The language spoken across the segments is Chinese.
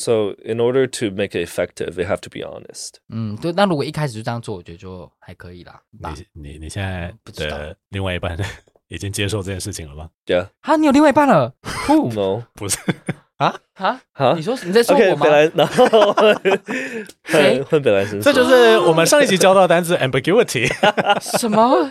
So in order to make it effective, they have to be honest. 嗯，对。那如果一开始就这样做，我觉得就还可以啦。你你你现在的另外一半 已经接受这件事情了吗？Yeah. 啊，你有另外一半了？No，不是。啊啊啊！你说你在说我吗？本来然后谁换 本来是？这就是我们上一集教到的单词 ambiguity。什么？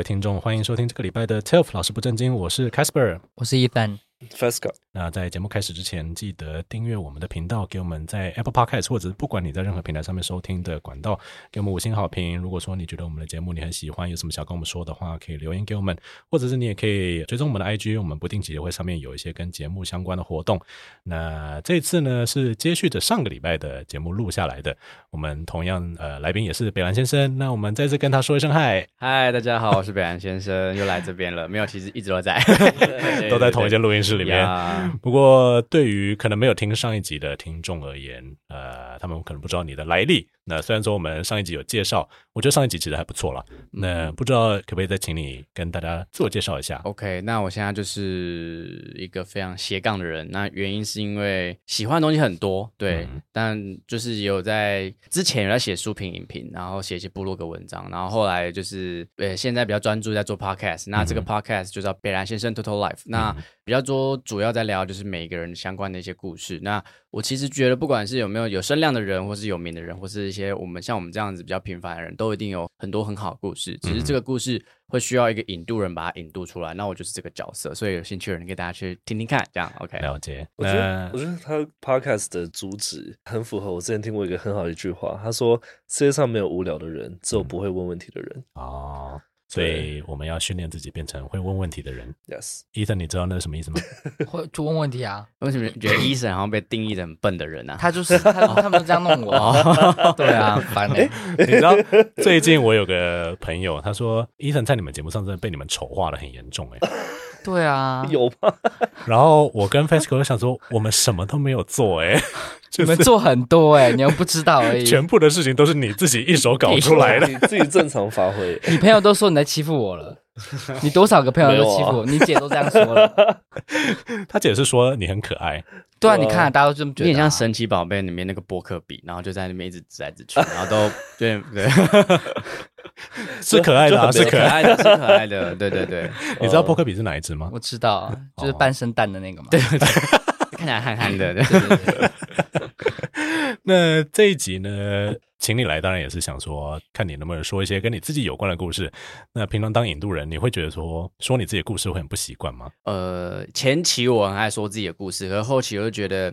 各位听众，欢迎收听这个礼拜的 TELF 老师不正经，我是 Casper，我是一凡。Fesco，那在节目开始之前，记得订阅我们的频道，给我们在 Apple Podcast 或者是不管你在任何平台上面收听的管道，给我们五星好评。如果说你觉得我们的节目你很喜欢，有什么想跟我们说的话，可以留言给我们，或者是你也可以追踪我们的 IG，我们不定期也会上面有一些跟节目相关的活动。那这次呢是接续着上个礼拜的节目录下来的，我们同样呃来宾也是北兰先生，那我们再次跟他说一声嗨，嗨，大家好，我是北兰先生，又来这边了，没有，其实一直都在，都在同一间录音室里面。不过，对于可能没有听上一集的听众而言，呃，他们可能不知道你的来历。那虽然说我们上一集有介绍，我觉得上一集其实还不错啦。那不知道可不可以再请你跟大家自我介绍一下？OK，那我现在就是一个非常斜杠的人。那原因是因为喜欢的东西很多，对，嗯、但就是有在之前有在写书评、影评，然后写一些部落格文章，然后后来就是呃，现在比较专注在做 Podcast。那这个 Podcast 就叫北兰先生 Total Life。那比较多主要在聊就是每一个人相关的一些故事。那我其实觉得，不管是有没有有声量的人，或是有名的人，或是一些我们像我们这样子比较平凡的人，都一定有很多很好的故事。只是这个故事会需要一个引渡人把它引渡出来，那我就是这个角色。所以有兴趣的人，给大家去听听看，这样 OK。了解。我觉得，我觉得他 Podcast 的主旨很符合我之前听过一个很好的一句话，他说：“世界上没有无聊的人，只有不会问问题的人。嗯”哦。所以我们要训练自己变成会问问题的人。Yes，Ethan，你知道那是什么意思吗？会就问问题啊？为什么觉得 Ethan 好像被定义的很笨的人啊？他就是他，他们这样弄我。对啊，烦欸。你知道最近我有个朋友，他说 Ethan 在你们节目上真的被你们丑化的很严重哎。对啊，有吗？然后我跟 Fesco 就想说，我们什么都没有做 哎。你们做很多哎、欸，你又不知道而已。全部的事情都是你自己一手搞出来的，你自己正常发挥。你朋友都说你在欺负我了，你多少个朋友都欺负我？啊、你姐都这样说了。他姐是说你很可爱。对啊，你看大家都这么觉得、啊，有点像神奇宝贝里面那个波克比，然后就在那边一直指来指去，然后都对对，是可爱的、啊，是可爱的，是可爱的，对对对。你知道波克比是哪一只吗？我知道，就是半生蛋的那个嘛。对对对，看起来憨憨的。对对对那这一集呢，请你来，当然也是想说，看你能不能说一些跟你自己有关的故事。那平常当引渡人，你会觉得说说你自己的故事会很不习惯吗？呃，前期我很爱说自己的故事，可是后期我就觉得。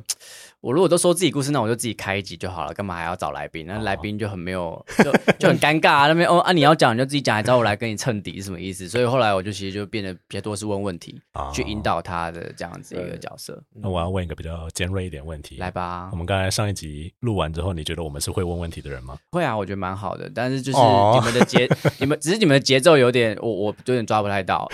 我如果都说自己故事，那我就自己开一集就好了，干嘛还要找来宾？那来宾就很没有，就就很尴尬啊。那边哦啊，你要讲你就自己讲，还找我来跟你蹭底是什么意思？所以后来我就其实就变得比较多是问问题，哦、去引导他的这样子一个角色。那我要问一个比较尖锐一点问题，来吧。我们刚才上一集录完之后，你觉得我们是会问问题的人吗？会啊，我觉得蛮好的。但是就是你们的节，哦、你们只是你们的节奏有点，我我有点抓不太到。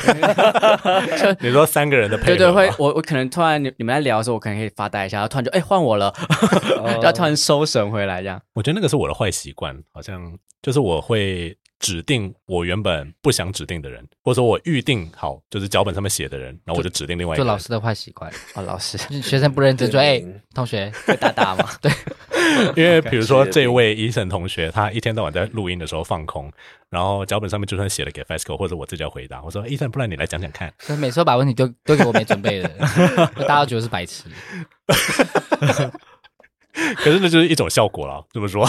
你说三个人的配合，对对，会我我可能突然你你们在聊的时候，我可能可以发呆一下，然后突然就哎换我了。要突然收神回来，这样。我觉得那个是我的坏习惯，好像就是我会指定我原本不想指定的人，或者说我预定好就是脚本上面写的人，然后我就指定另外一个。做老师的坏习惯啊，老师，学生不认真，说哎，同学会打打吗？对，因为比如说这位 Ethan 同学，他一天到晚在录音的时候放空，然后脚本上面就算写了给 Fesco 或者我自己要回答，我说 Ethan，不然你来讲讲看。所以每次都把问题丢丢给我没准备的，大家都觉得是白痴。可是那就是一种效果了，这么说。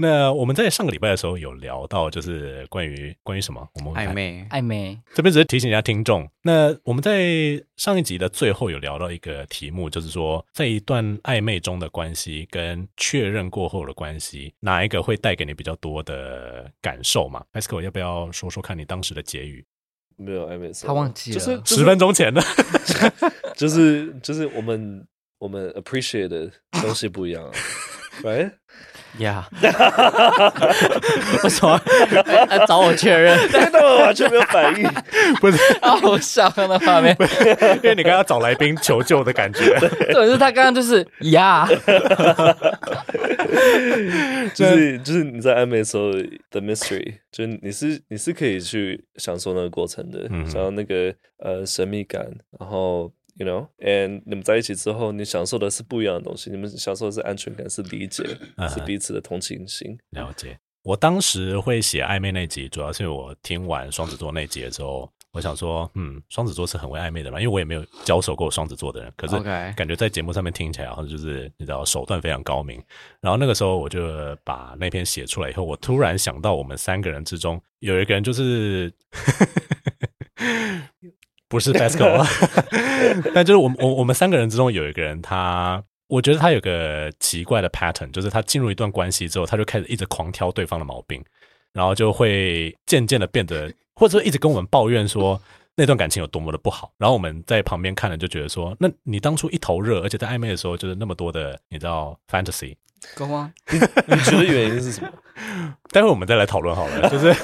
那我们在上个礼拜的时候有聊到，就是关于关于什么？我们暧昧暧昧。这边只是提醒一下听众。那我们在上一集的最后有聊到一个题目，就是说，在一段暧昧中的关系跟确认过后的关系，哪一个会带给你比较多的感受嘛？Fesco 要不要说说看你当时的结语？没有暧昧，他忘记了，就是十分钟前的，就是 就是我们。我们 appreciate 的东西不一样啊，，right？呀，为什么来 找我确认？但他们完全没有反应，不是好笑的画面，因为你刚刚找来宾求救的感觉。对，是他刚刚就是呀，就是就是你在暧昧的时候的 mystery，就是你是你是可以去享受那个过程的，嗯、想要那个呃神秘感，然后。You know, and 你们在一起之后，你享受的是不一样的东西。你们享受的是安全感，是理解，嗯、是彼此的同情心。了解。我当时会写暧昧那集，主要是因为我听完双子座那集之后，我想说，嗯，双子座是很会暧昧的嘛，因为我也没有交手过双子座的人。可是感觉在节目上面听起来，好像就是你知道手段非常高明。然后那个时候我就把那篇写出来以后，我突然想到，我们三个人之中有一个人就是。不是 FESCO，但就是我们我我们三个人之中有一个人他，他我觉得他有个奇怪的 pattern，就是他进入一段关系之后，他就开始一直狂挑对方的毛病，然后就会渐渐的变得，或者说一直跟我们抱怨说那段感情有多么的不好。然后我们在旁边看了就觉得说，那你当初一头热，而且在暧昧的时候就是那么多的你知道 fantasy，够吗？你觉得原因是什么？待会我们再来讨论好了，就是。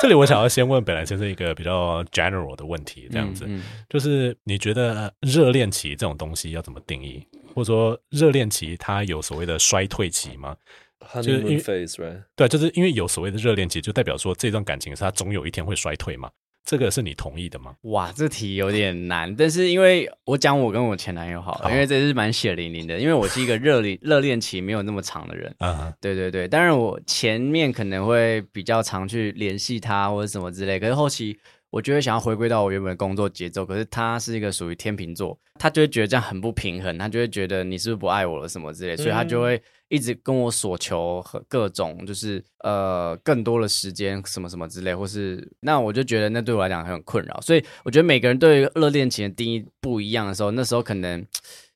这里我想要先问本兰先生一个比较 general 的问题，这样子，嗯嗯、就是你觉得热恋期这种东西要怎么定义？或者说热恋期它有所谓的衰退期吗？Honeymoon phase, right? 对，就是因为有所谓的热恋期，就代表说这段感情是它总有一天会衰退嘛。这个是你同意的吗？哇，这题有点难，但是因为我讲我跟我前男友好了，好，因为这是蛮血淋淋的，因为我是一个热恋 热恋期没有那么长的人，啊哈，对对对，当然我前面可能会比较常去联系他或者什么之类，可是后期我就会想要回归到我原本的工作节奏，可是他是一个属于天秤座，他就会觉得这样很不平衡，他就会觉得你是不是不爱我了什么之类，所以他就会。一直跟我索求和各种就是呃更多的时间什么什么之类，或是那我就觉得那对我来讲很困扰，所以我觉得每个人对热恋期的定义不一样的时候，那时候可能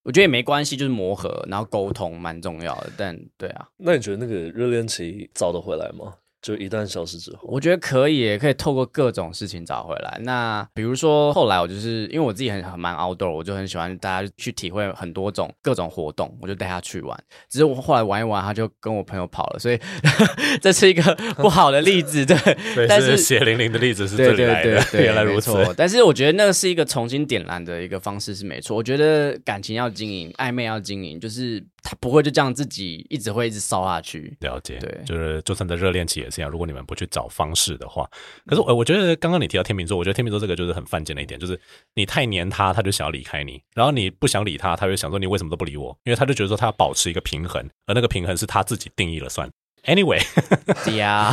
我觉得也没关系，就是磨合然后沟通蛮重要的。但对啊，那你觉得那个热恋期找得回来吗？就一旦消失之后，我觉得可以，也可以透过各种事情找回来。那比如说后来我就是因为我自己很很蛮 outdoor，我就很喜欢大家去体会很多种各种活动，我就带他去玩。只是我后来玩一玩，他就跟我朋友跑了，所以 这是一个不好的例子。对 但是血淋淋的例子是这里来的，对对对对，原来如此。但是我觉得那个是一个重新点燃的一个方式是没错。我觉得感情要经营，暧昧要经营，就是。他不会就这样自己一直会一直烧下去。了解，对，就是就算在热恋期也是这样。如果你们不去找方式的话，可是我我觉得刚刚你提到天秤座，我觉得天秤座这个就是很犯贱的一点，就是你太黏他，他就想要离开你；然后你不想理他，他就想说你为什么都不理我？因为他就觉得说他要保持一个平衡，而那个平衡是他自己定义了算。Anyway，对呀。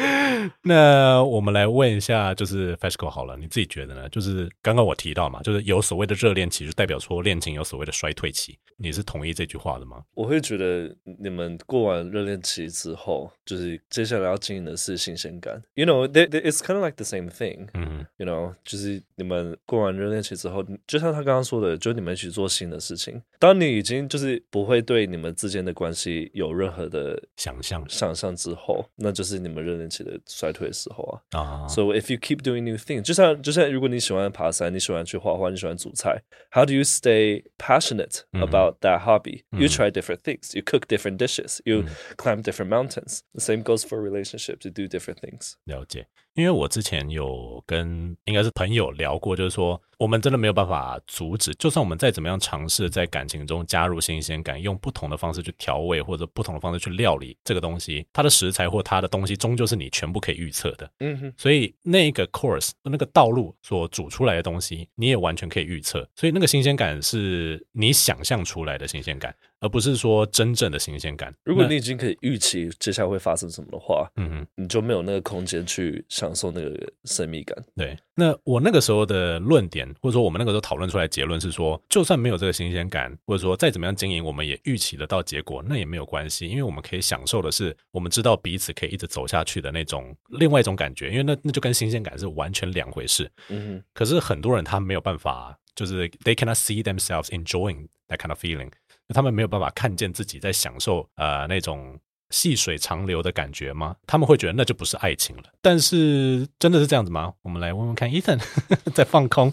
那我们来问一下，就是 FESCO 好了，你自己觉得呢？就是刚刚我提到嘛，就是有所谓的热恋期，就代表说恋情有所谓的衰退期，你是同意这句话的吗？我会觉得你们过完热恋期之后，就是接下来要经营的是新鲜感。You know, they, they, it's kind of like the same thing. 嗯，You know，就是你们过完热恋期之后，就像他刚刚说的，就你们一起做新的事情。当你已经就是不会对你们之间的关系有任何的想象想象之后，那就是你们热恋期的。衰退的时候啊，啊，So if you keep doing new things，就像就像如果你喜欢爬山，你喜欢去画画，你喜欢煮菜，How do you stay passionate about about that hobby. Mm. You try different things. You cook different dishes. You mm. climb different mountains. The same goes for relationships. You do different things. 了解。因为我之前有跟应该是朋友聊过，就是说我们真的没有办法阻止，就算我们再怎么样尝试在感情中加入新鲜感，用不同的方式去调味或者不同的方式去料理这个东西，它的食材或它的东西终究是你全部可以预测的。嗯哼，所以那个 course 那个道路所煮出来的东西，你也完全可以预测，所以那个新鲜感是你想象出来的新鲜感。而不是说真正的新鲜感。如果你已经可以预期接下来会发生什么的话，嗯哼，你就没有那个空间去享受那个神秘感。对，那我那个时候的论点，或者说我们那个时候讨论出来的结论是说，就算没有这个新鲜感，或者说再怎么样经营，我们也预期得到结果，那也没有关系，因为我们可以享受的是我们知道彼此可以一直走下去的那种另外一种感觉，因为那那就跟新鲜感是完全两回事。嗯哼，可是很多人他没有办法，就是 they cannot see themselves enjoying that kind of feeling。他们没有办法看见自己在享受呃那种细水长流的感觉吗？他们会觉得那就不是爱情了。但是真的是这样子吗？我们来问问看，Ethan 在放空。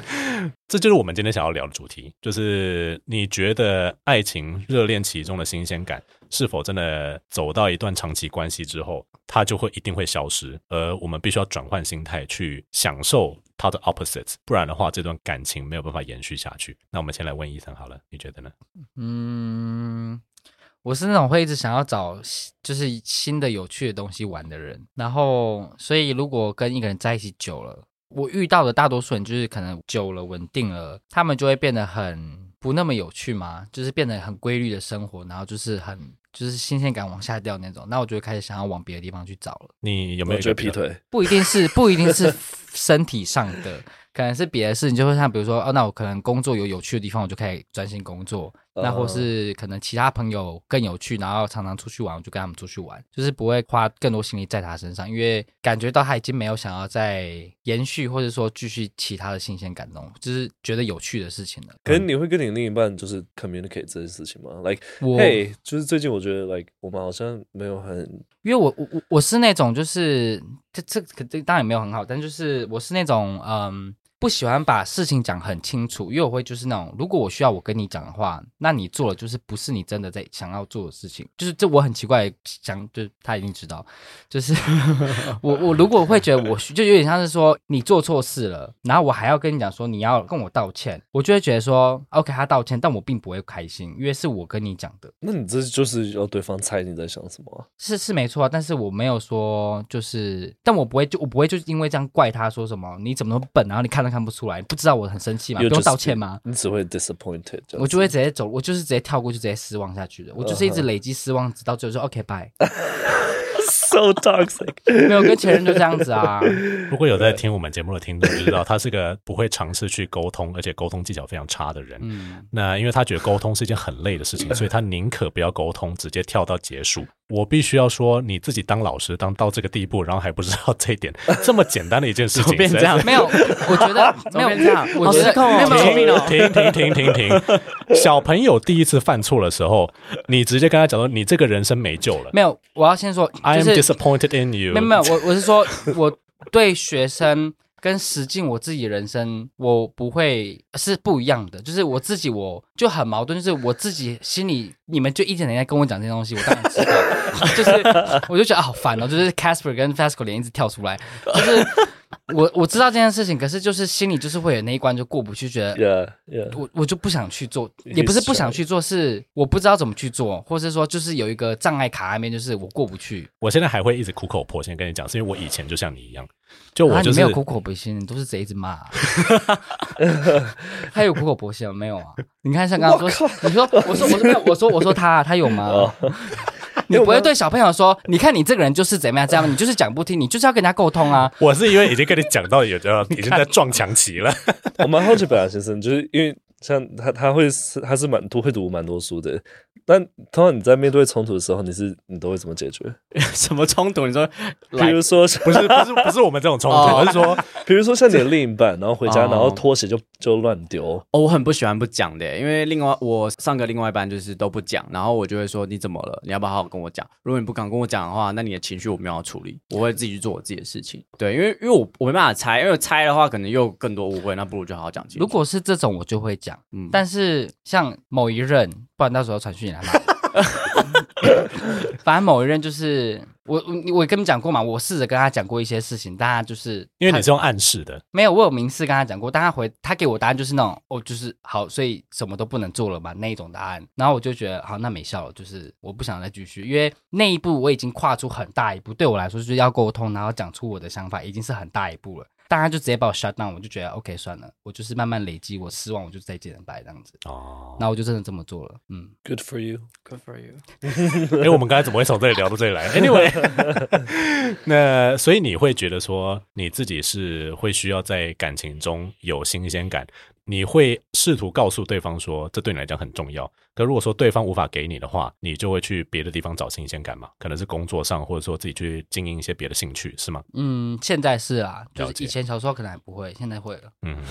这就是我们今天想要聊的主题，就是你觉得爱情热恋期中的新鲜感，是否真的走到一段长期关系之后，它就会一定会消失？而我们必须要转换心态去享受他的 opposites，不然的话，这段感情没有办法延续下去。那我们先来问医生好了，你觉得呢？嗯。我是那种会一直想要找就是新的有趣的东西玩的人，然后所以如果跟一个人在一起久了，我遇到的大多数人就是可能久了稳定了，他们就会变得很不那么有趣嘛，就是变得很规律的生活，然后就是很就是新鲜感往下掉那种，那我就会开始想要往别的地方去找了。你有没有觉得劈腿？不一定是不一定是 身体上的，可能是别的事情，就会像比如说哦，那我可能工作有有趣的地方，我就可以专心工作。那或是可能其他朋友更有趣，然后常常出去玩，我就跟他们出去玩，就是不会花更多心力在他身上，因为感觉到他已经没有想要再延续或者说继续其他的新鲜感动，就是觉得有趣的事情了。可是你会跟你另一半就是 communicate 这件事情吗？Like，我，hey, 就是最近我觉得 like 我们好像没有很，因为我我我是那种就是这这这当然也没有很好，但就是我是那种嗯。不喜欢把事情讲很清楚，因为我会就是那种，如果我需要我跟你讲的话，那你做了就是不是你真的在想要做的事情，就是这我很奇怪，想就他一定知道，就是 我我如果会觉得我就有点像是说你做错事了，然后我还要跟你讲说你要跟我道歉，我就会觉得说 OK 他道歉，但我并不会开心，因为是我跟你讲的。那你这就是要对方猜你在想什么啊？是是没错啊，但是我没有说就是，但我不会就我不会就是因为这样怪他说什么你怎么那么笨，然后你看了。看不出来，不知道我很生气吗？不用道歉吗？你只会 disappointed，我就会直接走，我就是直接跳过去，直接失望下去的。我就是一直累积失望，直到最后说 OK bye。So toxic，没有跟前任就这样子啊。如果有在听我们节目的听众就知道，他是个不会尝试去沟通，而且沟通技巧非常差的人。嗯，那因为他觉得沟通是一件很累的事情，所以他宁可不要沟通，直接跳到结束。我必须要说，你自己当老师当到这个地步，然后还不知道这一点，这么简单的一件事情，变这样？没有，我觉得 没有这样。我觉得没有停停停停停停。小朋友第一次犯错的时候，你直接跟他讲说，你这个人生没救了。没有，我要先说，I am disappointed in you。没有没有，我我是说，我对学生。跟实际我自己人生，我不会是不一样的。就是我自己，我就很矛盾。就是我自己心里，你们就一直在跟我讲这些东西，我当然知道。就是我就觉得好烦哦。就是 Casper 跟 Fasco 连一直跳出来，就是。我我知道这件事情，可是就是心里就是会有那一关就过不去，觉得 yeah, yeah. 我我就不想去做，也不是不想去做，是我不知道怎么去做，或是说就是有一个障碍卡在那边，就是我过不去。我现在还会一直苦口婆心跟你讲，是因为我以前就像你一样，就我就是、啊、没有苦口婆心，都是贼一直骂、啊。他有苦口婆心吗？没有啊？你看像刚刚说，你说我说我说没有，我说我说他他有吗？你不会对小朋友说，你看你这个人就是怎么样这样，你就是讲不听，你就是要跟人家沟通啊。我是因为已经跟你讲到有的 已经在撞墙期了。我蛮好奇本雅先生，就是因为像他他会是他是蛮多会读蛮多书的。但通常你在面对冲突的时候，你是你都会怎么解决？什么冲突？你说，比如说不是不是不是我们这种冲突，而是说，比如说像你的另一半，然后回家，然后拖鞋就就乱丢。哦，我很不喜欢不讲的，因为另外我上个另外一半就是都不讲，然后我就会说你怎么了？你要不要好好跟我讲？如果你不敢跟我讲的话，那你的情绪我没有要处理，我会自己去做我自己的事情。对，因为因为我我没办法猜，因为猜的话可能又更多误会，那不如就好好讲清楚。如果是这种，我就会讲。嗯，但是像某一任，不然到时候传讯来骂。反正某一任就是我，我我跟你讲过嘛，我试着跟他讲过一些事情，但他就是因为你是用暗示的，没有，我有明示跟他讲过，但他回他给我答案就是那种哦，就是好，所以什么都不能做了嘛那一种答案，然后我就觉得好，那没效了，就是我不想再继续，因为那一步我已经跨出很大一步，对我来说就是要沟通，然后讲出我的想法，已经是很大一步了。大家就直接把我 shut down，我就觉得 OK 算了，我就是慢慢累积，我失望我就再见拜这样子。哦，那我就真的这么做了。嗯，Good for you，Good for you。哎，我们刚才怎么会从这里聊到这里来？Anyway，那所以你会觉得说你自己是会需要在感情中有新鲜感，你会试图告诉对方说，这对你来讲很重要。可如果说对方无法给你的话，你就会去别的地方找新鲜感嘛？可能是工作上，或者说自己去经营一些别的兴趣，是吗？嗯，现在是啊，就是以前小时候可能还不会，现在会了。嗯。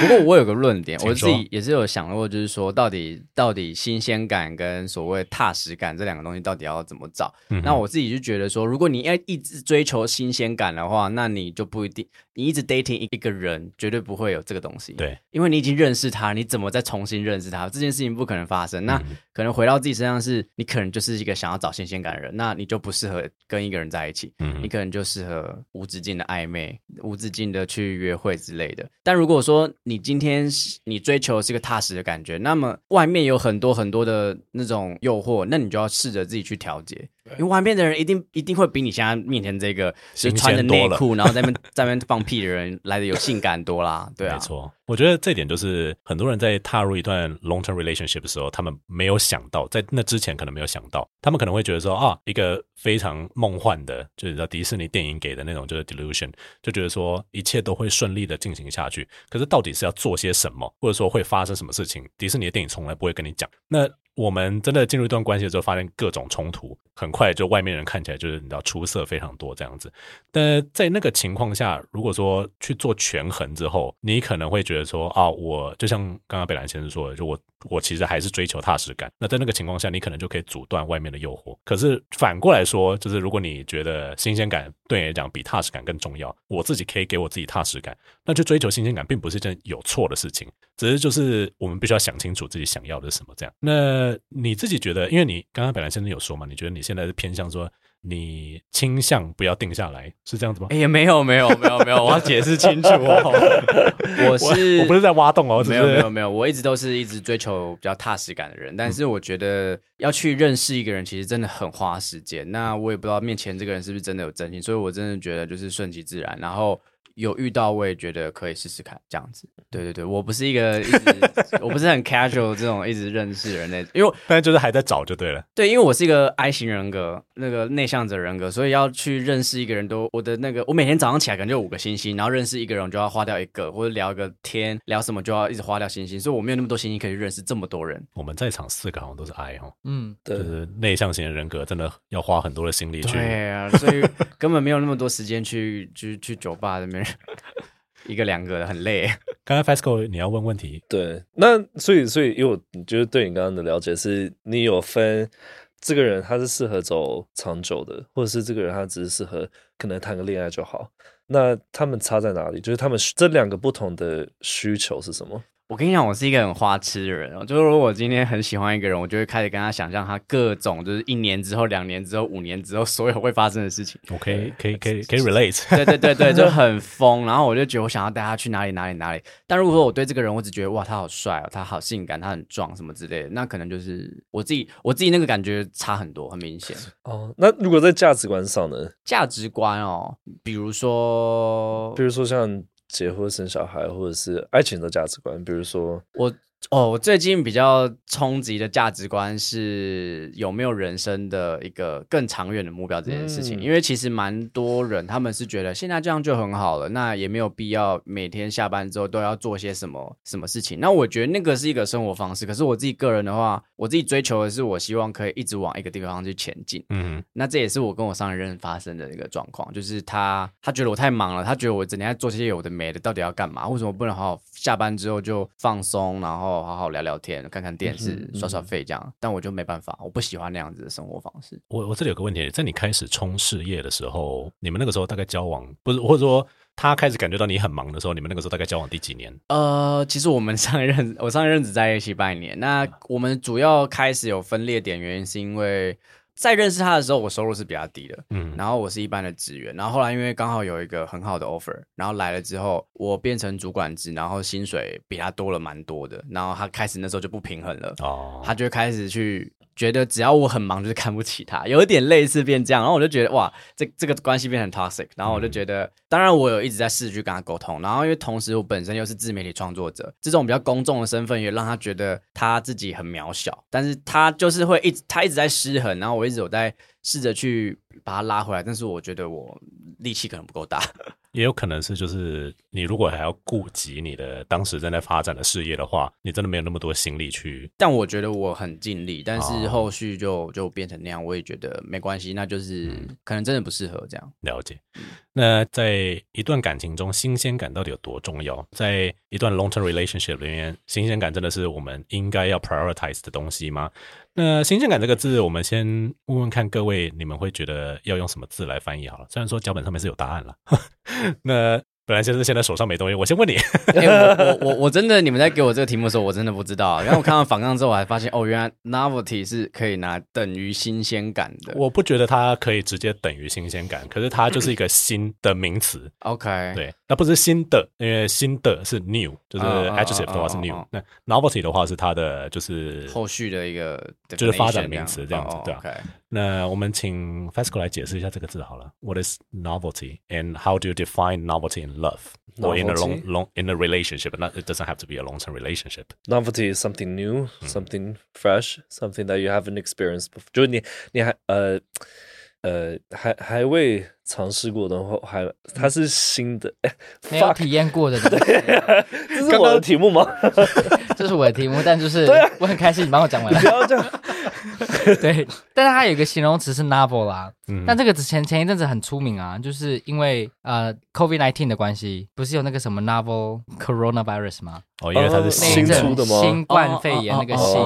不过我有个论点，我自己也是有想过，就是说到底到底新鲜感跟所谓踏实感这两个东西到底要怎么找？嗯、那我自己就觉得说，如果你要一直追求新鲜感的话，那你就不一定，你一直 dating 一个人，绝对不会有这个东西。对，因为你已经认识他，你怎么再重新认识他？这件事情不可能发生。那可能回到自己身上是，你可能就是一个想要找新鲜感的人，那你就不适合跟一个人在一起。嗯，你可能就适合无止境的暧昧，无止境的去约会之类的。但如果说你今天你追求的是一个踏实的感觉，那么外面有很多很多的那种诱惑，那你就要试着自己去调节。因为外面的人一定一定会比你现在面前这个就穿着内裤，然后在那边 在那边放屁的人来的有性感多啦。对啊，没错，我觉得这点就是很多人在踏入一段 long term relationship 的时候，他们没有想到，在那之前可能没有想到，他们可能会觉得说啊，一个非常梦幻的，就是在迪士尼电影给的那种就是 delusion，就觉得说一切都会顺利的进行下去。可是到底是要做些什么，或者说会发生什么事情，迪士尼的电影从来不会跟你讲。那我们真的进入一段关系之后，发现各种冲突，很快就外面人看起来就是你知道出色非常多这样子。但在那个情况下，如果说去做权衡之后，你可能会觉得说啊，我就像刚刚北兰先生说的，就我我其实还是追求踏实感。那在那个情况下，你可能就可以阻断外面的诱惑。可是反过来说，就是如果你觉得新鲜感对你来讲比踏实感更重要，我自己可以给我自己踏实感，那去追求新鲜感并不是一件有错的事情，只是就是我们必须要想清楚自己想要的是什么这样。那，你自己觉得，因为你刚刚本来先生有说嘛，你觉得你现在是偏向说你倾向不要定下来，是这样子吗？哎呀，没有没有没有没有，我要解释清楚哦。我是我，我不是在挖洞哦，没有没有没有，我一直都是一直追求比较踏实感的人，但是我觉得要去认识一个人，其实真的很花时间。那我也不知道面前这个人是不是真的有真心，所以我真的觉得就是顺其自然，然后。有遇到，我也觉得可以试试看这样子。对对对，我不是一个 一直，我不是很 casual 这种一直认识人那，因为但就是还在找就对了。对，因为我是一个 I 型人格，那个内向者人格，所以要去认识一个人都，我的那个，我每天早上起来可能就五个星星，然后认识一个人就要花掉一个，或者聊一个天，聊什么就要一直花掉星星，所以我没有那么多星星可以认识这么多人。我们在场四个好像都是 I 哦，嗯，对，就是内向型的人格真的要花很多的心力去。对啊，所以根本没有那么多时间去去去酒吧那边。一个两个的很累。刚刚 FESCO 你要问问题，对，那所以所以因为我觉得对你刚刚的了解是，你有分这个人他是适合走长久的，或者是这个人他只是适合可能谈个恋爱就好。那他们差在哪里？就是他们这两个不同的需求是什么？我跟你讲，我是一个很花痴的人哦。就是如果我今天很喜欢一个人，我就会开始跟他想象他各种，就是一年之后、两年之后、五年之后所有会发生的事情。OK，可以可以可以 relate。对对对对，就很疯。然后我就觉得我想要带他去哪里哪里哪里。但如果说我对这个人，我只觉得哇，他好帅哦，他好性感，他很壮什么之类的，那可能就是我自己我自己那个感觉差很多，很明显。哦，那如果在价值观上呢？价值观哦，比如说，比如说像。结婚生小孩，或者是爱情的价值观，比如说我。哦，我最近比较冲击的价值观是有没有人生的一个更长远的目标这件事情，嗯、因为其实蛮多人他们是觉得现在这样就很好了，那也没有必要每天下班之后都要做些什么什么事情。那我觉得那个是一个生活方式，可是我自己个人的话，我自己追求的是我希望可以一直往一个地方去前进。嗯，那这也是我跟我上一任发生的一个状况，就是他他觉得我太忙了，他觉得我整天在做这些有的没的，到底要干嘛？为什么不能好好下班之后就放松，然后？好好聊聊天，看看电视，刷刷费这样，但我就没办法，我不喜欢那样子的生活方式。我我这里有个问题，在你开始冲事业的时候，你们那个时候大概交往，不是或者说他开始感觉到你很忙的时候，你们那个时候大概交往第几年？呃，其实我们上一任，我上一任只在一起半年。那我们主要开始有分裂点，原因是因为。在认识他的时候，我收入是比较低的，嗯，然后我是一般的职员，然后后来因为刚好有一个很好的 offer，然后来了之后，我变成主管职，然后薪水比他多了蛮多的，然后他开始那时候就不平衡了，哦，他就开始去。觉得只要我很忙，就是看不起他，有一点类似变这样，然后我就觉得哇，这这个关系变成 toxic，然后我就觉得，当然我有一直在试着去跟他沟通，然后因为同时我本身又是自媒体创作者，这种比较公众的身份也让他觉得他自己很渺小，但是他就是会一直他一直在失衡，然后我一直有在试着去把它拉回来，但是我觉得我力气可能不够大。也有可能是就是你如果还要顾及你的当时正在发展的事业的话，你真的没有那么多心力去。但我觉得我很尽力，但是后续就就变成那样，我也觉得没关系，那就是可能真的不适合这样。了解。那在一段感情中，新鲜感到底有多重要？在一段 long-term relationship 里面，新鲜感真的是我们应该要 prioritize 的东西吗？那新鲜感这个字，我们先问问看各位，你们会觉得要用什么字来翻译好了？虽然说脚本上面是有答案了，那。本来就是现在手上没东西，我先问你。欸、我我我我真的，你们在给我这个题目的时候，我真的不知道。然后我看到反抗之后，我还发现哦，原来 novelty 是可以拿等于新鲜感的。我不觉得它可以直接等于新鲜感，可是它就是一个新的名词。OK，对，那不是新的，因为新的是 new，就是 adjective 的话是 new，、oh, oh, oh, oh. 那 novelty 的话是它的就是后续的一个就是发展名词这样子，对吧、oh, okay. 那我们请 Fesco 来解释一下这个字好了。What is novelty and how do you define novelty in love or in a long long in a relationship? But not, it doesn't have to be a long term relationship. Novelty is something new, something fresh, something that you haven't experienced before. 就是你你还呃呃还还未 尝试过的话，还它是新的，没有体验过的。这是我的题目吗？这是我的题目，但就是我很开心你帮我讲完了。不要这样。对，但是它有一个形容词是 novel 啦，嗯，但这个前前一阵子很出名啊，就是因为呃 COVID nineteen 的关系，不是有那个什么 novel coronavirus 吗？哦，因为它是新出的吗？新冠肺炎那个新，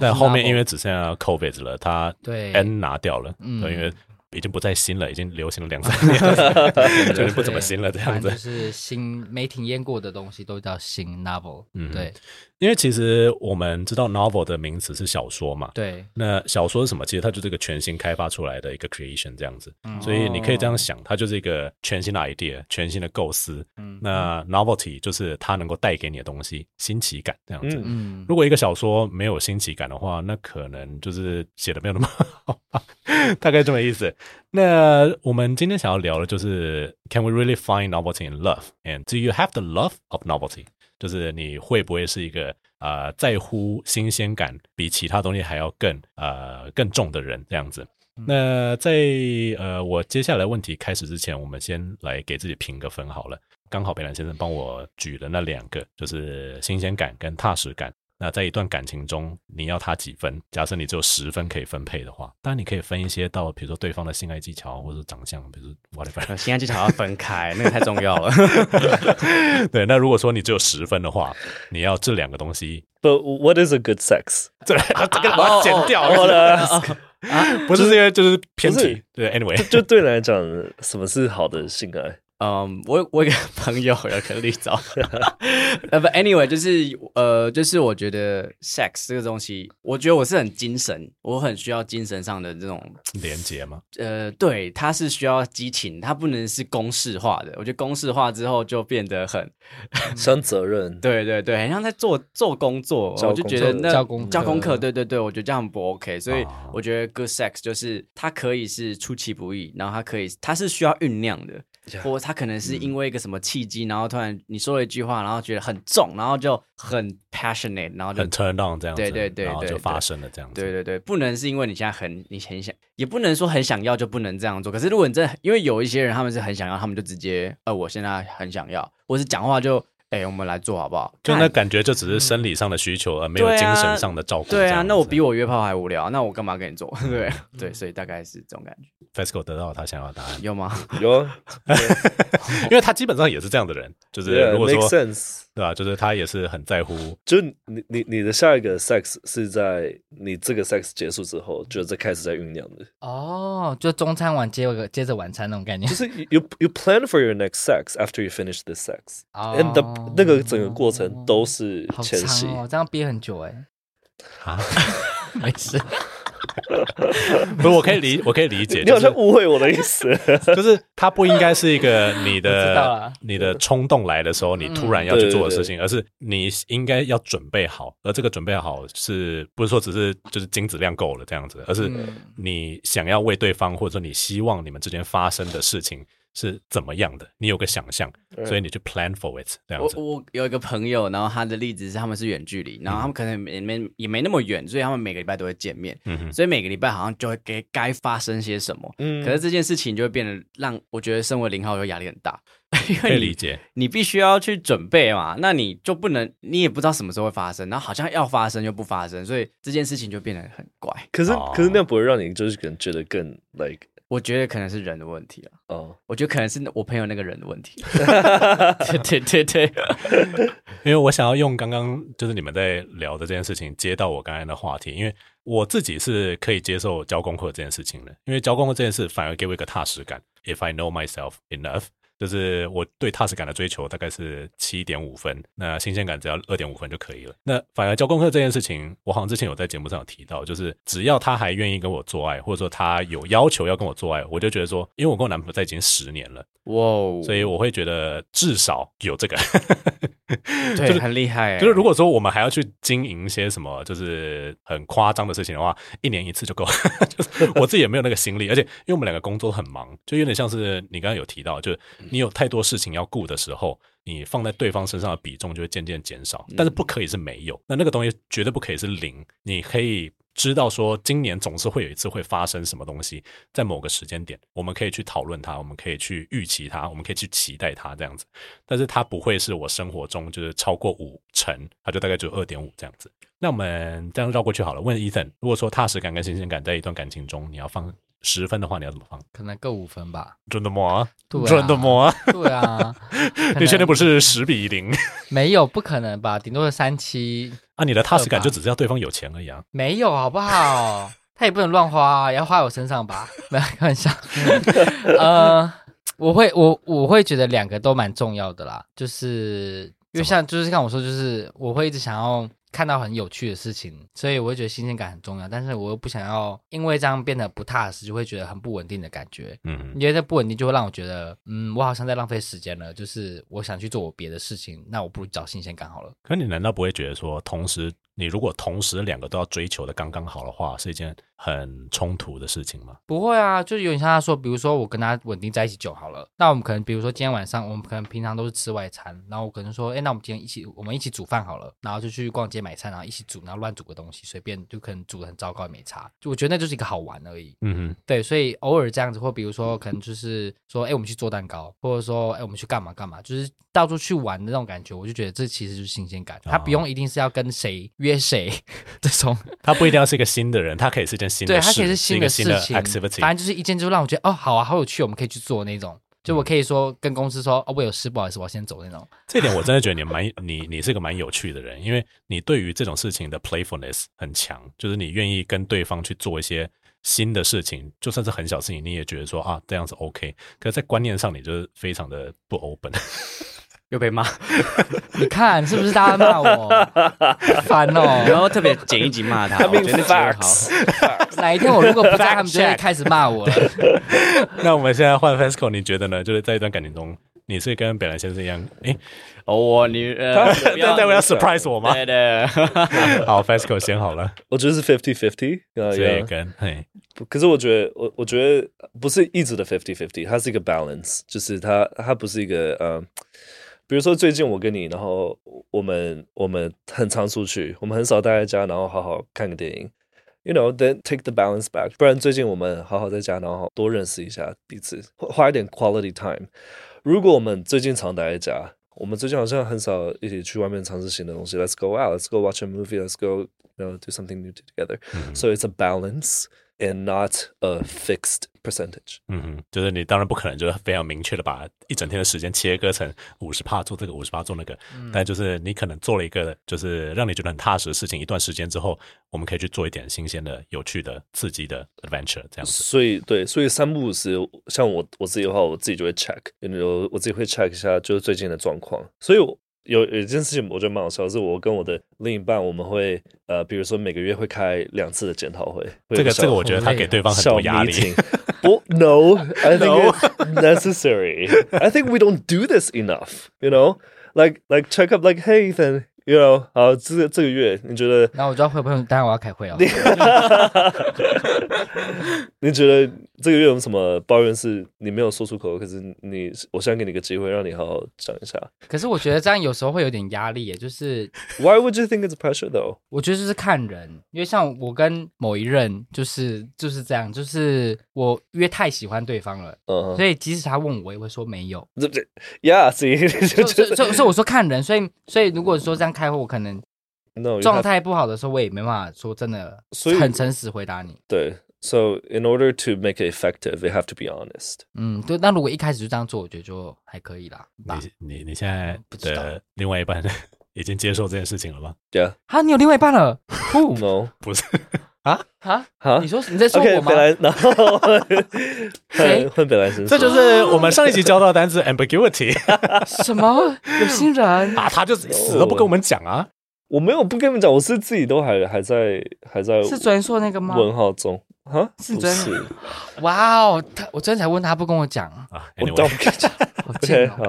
但后面因为只剩下 COVID 了，它对 N 拿掉了，嗯，因为已经不再新了，已经流行了两三年了，就不怎么新了这样子，就是新没体验过的东西都叫新 novel，嗯，对。因为其实我们知道 novel 的名词是小说嘛，对。那小说是什么？其实它就是一个全新开发出来的一个 creation 这样子，嗯、所以你可以这样想，它就是一个全新的 idea，全新的构思。嗯。那 novelty 就是它能够带给你的东西，新奇感这样子。嗯。如果一个小说没有新奇感的话，那可能就是写的没有那么好，大概这么意思。那我们今天想要聊的就是，Can we really find novelty in love？And do you have the love of novelty？就是你会不会是一个呃在乎新鲜感比其他东西还要更呃更重的人这样子？那在呃我接下来问题开始之前，我们先来给自己评个分好了。刚好北兰先生帮我举了那两个，就是新鲜感跟踏实感。那在一段感情中，你要他几分？假设你只有十分可以分配的话，当然你可以分一些到，比如说对方的性爱技巧或者长相，比如说 whatever。性爱技巧要分开，那个太重要了。对，那如果说你只有十分的话，你要这两个东西。But what is a good sex？这这个把它剪掉了。啊，不是因为就是偏题。对，anyway，就对你来讲，什么是好的性爱？嗯，um, 我我有个 朋友有个例子，呃不，anyway，就是呃，就是我觉得 sex 这个东西，我觉得我是很精神，我很需要精神上的这种连接吗？呃，对，它是需要激情，它不能是公式化的。我觉得公式化之后就变得很 生责任，对对对，很像在做做工作，我就觉得那教功教功课，对对对，我觉得这样不 OK。所以我觉得 good sex 就是它可以是出其不意，然后它可以它是需要酝酿的。或他可能是因为一个什么契机，嗯、然后突然你说了一句话，然后觉得很重，然后就很 passionate，然后就很 turn on 这样子，对对对，然后就发生了这样子。对对对，不能是因为你现在很你很想，也不能说很想要就不能这样做。可是如果你真的，因为有一些人他们是很想要，他们就直接，呃，我现在很想要，或是讲话就。哎、欸，我们来做好不好？就那感觉就只是生理上的需求，而没有精神上的照顾。对啊，那我比我约炮还无聊，那我干嘛跟你做？对对，所以大概是这种感觉。Fesco 得到他想要的答案有吗？有，因为他基本上也是这样的人，就是如果说。Yeah, 对吧？就是他也是很在乎，就你你你的下一个 sex 是在你这个 sex 结束之后，就在开始在酝酿的。哦，就中餐完接个接着晚餐那种概念。就是 you you plan for your next sex after you finish this sex，哦，and the 那个整个过程都是前戏哦，这样憋很久哎。啊，没事。不是，我可以理，我可以理解。你好像误会我的意思，就是它不应该是一个你的你的冲动来的时候，你突然要去做的事情，而是你应该要准备好。而这个准备好，是不是说只是就是精子量够了这样子，而是你想要为对方，或者说你希望你们之间发生的事情是怎么样的，你有个想象，所以你去 plan for it 这样子。我我有一个朋友，然后他的例子是他们是远距离，然后他们可能也没也没那么远，所以他们每个礼拜都会见面，嗯、哼所以每个礼拜好像就会给该发生些什么。嗯，可是这件事情就会变得让我觉得身为零号有压力很大，因为可以理解，你必须要去准备嘛，那你就不能，你也不知道什么时候会发生，然后好像要发生又不发生，所以这件事情就变得很怪。可是、哦、可是那样不会让你就是可能觉得更 like。我觉得可能是人的问题了。哦，oh. 我觉得可能是我朋友那个人的问题。对对对对，因为我想要用刚刚就是你们在聊的这件事情接到我刚才的话题，因为我自己是可以接受交功课这件事情的，因为交功课这件事反而给我一个踏实感。If I know myself enough. 就是我对踏实感的追求大概是七点五分，那新鲜感只要二点五分就可以了。那反而交功课这件事情，我好像之前有在节目上有提到，就是只要他还愿意跟我做爱，或者说他有要求要跟我做爱，我就觉得说，因为我跟我男朋友在已经十年了，哇 Wow，所以我会觉得至少有这个。对，就是很厉害。就是如果说我们还要去经营一些什么，就是很夸张的事情的话，一年一次就够。就是我自己也没有那个心力，而且因为我们两个工作很忙，就有点像是你刚刚有提到，就是你有太多事情要顾的时候，你放在对方身上的比重就会渐渐减少。但是不可以是没有，那那个东西绝对不可以是零。你可以。知道说今年总是会有一次会发生什么东西，在某个时间点，我们可以去讨论它，我们可以去预期它，我们可以去期待它这样子。但是它不会是我生活中就是超过五成，它就大概只有二点五这样子。那我们这样绕过去好了。问 Ethan，如果说踏实感跟新鲜感在一段感情中，你要放十分的话，你要怎么放？可能各五分吧。真的吗？对啊、真的吗？对啊。你确定不是十比零？没有，不可能吧？顶多是三七。啊，你的踏实感就只是要对方有钱而已啊？没有，好不好？他也不能乱花，啊，也要花在我身上吧？没有，开玩笑。呃，我会，我我会觉得两个都蛮重要的啦，就是因为像，就是像我说，就是我会一直想要。看到很有趣的事情，所以我会觉得新鲜感很重要。但是我又不想要因为这样变得不踏实，就会觉得很不稳定的感觉。嗯，因为这不稳定就会让我觉得，嗯，我好像在浪费时间了。就是我想去做我别的事情，那我不如找新鲜感好了。可你难道不会觉得说，同时你如果同时两个都要追求的刚刚好的话，是一件很冲突的事情吗？不会啊，就是有点像他说，比如说我跟他稳定在一起久好了，那我们可能比如说今天晚上我们可能平常都是吃外餐，然后我可能说，哎，那我们今天一起我们一起煮饭好了，然后就去逛街买菜，然后一起煮，然后乱煮个东西，随便就可能煮的很糟糕也没差，就我觉得那就是一个好玩而已。嗯哼，对，所以偶尔这样子，或比如说可能就是说，哎，我们去做蛋糕，或者说，哎，我们去干嘛干嘛，就是到处去玩的那种感觉，我就觉得这其实就是新鲜感，他不用一定是要跟谁约谁 这种，他不一定要是一个新的人，他可以是一件新的事，对，他可以是。新的事情，反正就是一件就让我觉得哦，好啊，好有趣，我们可以去做那种。就我可以说跟公司说哦，我有事，不好意思，我要先走那种。这点我真的觉得你蛮 你你是个蛮有趣的人，因为你对于这种事情的 playfulness 很强，就是你愿意跟对方去做一些新的事情，就算是很小事情，你也觉得说啊这样子 OK。可是，在观念上，你就是非常的不 open。又被骂，你看是不是大家骂我 烦哦？然后特别剪一集骂他，我觉得很好。哪一天我如果不在，他们就会开始骂我了。那我们现在换 Fesco，你觉得呢？就是在一段感情中，你是跟北兰先生一样？哎，哦，你呃，现在我要 surprise 我吗？对的。好，Fesco 先好了。我觉得是 fifty fifty，对，跟嘿。可是我觉得，我我觉得不是一直的 fifty fifty，它是一个 balance，就是它它不是一个呃。比如说最近我跟你，然后我们我们很常出去，我们很少待在家，然后好好看个电影，you know，then take the balance back。不然最近我们好好在家，然后多认识一下彼此，花一点 quality time。如果我们最近常待在家，我们最近好像很少一起去外面尝试新的东西。Let's go out, let's go watch a movie, let's go, you know, do something new together. So it's a balance. And not a fixed percentage。嗯哼，就是你当然不可能就是非常明确的把一整天的时间切割成五十趴做这个，五十趴做那个。嗯、但就是你可能做了一个就是让你觉得很踏实的事情，一段时间之后，我们可以去做一点新鲜的、有趣的、刺激的 adventure 这样子。所以对，所以三不五时，像我我自己的话，我自己就会 check，有我自己会 check 一下就是最近的状况。所以我。有有一件事情我觉得蛮好笑，是我跟我的另一半，我们会呃，比如说每个月会开两次的检讨会。这个这个，我觉得他给对方很多压力。不，No，I think it's necessary. I think we don't do this enough. You know, like like check up, like hey, then.，you know，好，这个这个月你觉得？那我知道会不会？当然我要开会哦。你觉得这个月有什么抱怨是你没有说出口？可是你，我想给你个机会，让你好好讲一下。可是我觉得这样有时候会有点压力，就是 Why would you think it's pressure though？我觉得就是看人，因为像我跟某一任就是就是这样，就是我因为太喜欢对方了，嗯、uh，huh. 所以即使他问我，我也会说没有。对不对？Yeah，所以所以所以我说看人，所以所以如果说这样开会，我可能。状态不好的时候，我也没办法说真的，很诚实回答你。对，So in order to make it effective, they have to be honest。嗯，对。那如果一开始就这样做，我觉得就还可以啦。你你你现在的另外一半 已经接受这件事情了吗？Yeah。啊，你有另外一半了？No，不是。啊啊啊！你说你在说我吗？然后换换北来是，这就是我们上一集教到的单词 ambiguity。什么？有新人啊？他就死都不跟我们讲啊。我没有不跟你们讲，我是自己都还还在还在是昨天说那个吗？问号中啊，是昨天。哇哦，他我昨天才问他，不跟我讲啊。我都不敢讲。OK 好。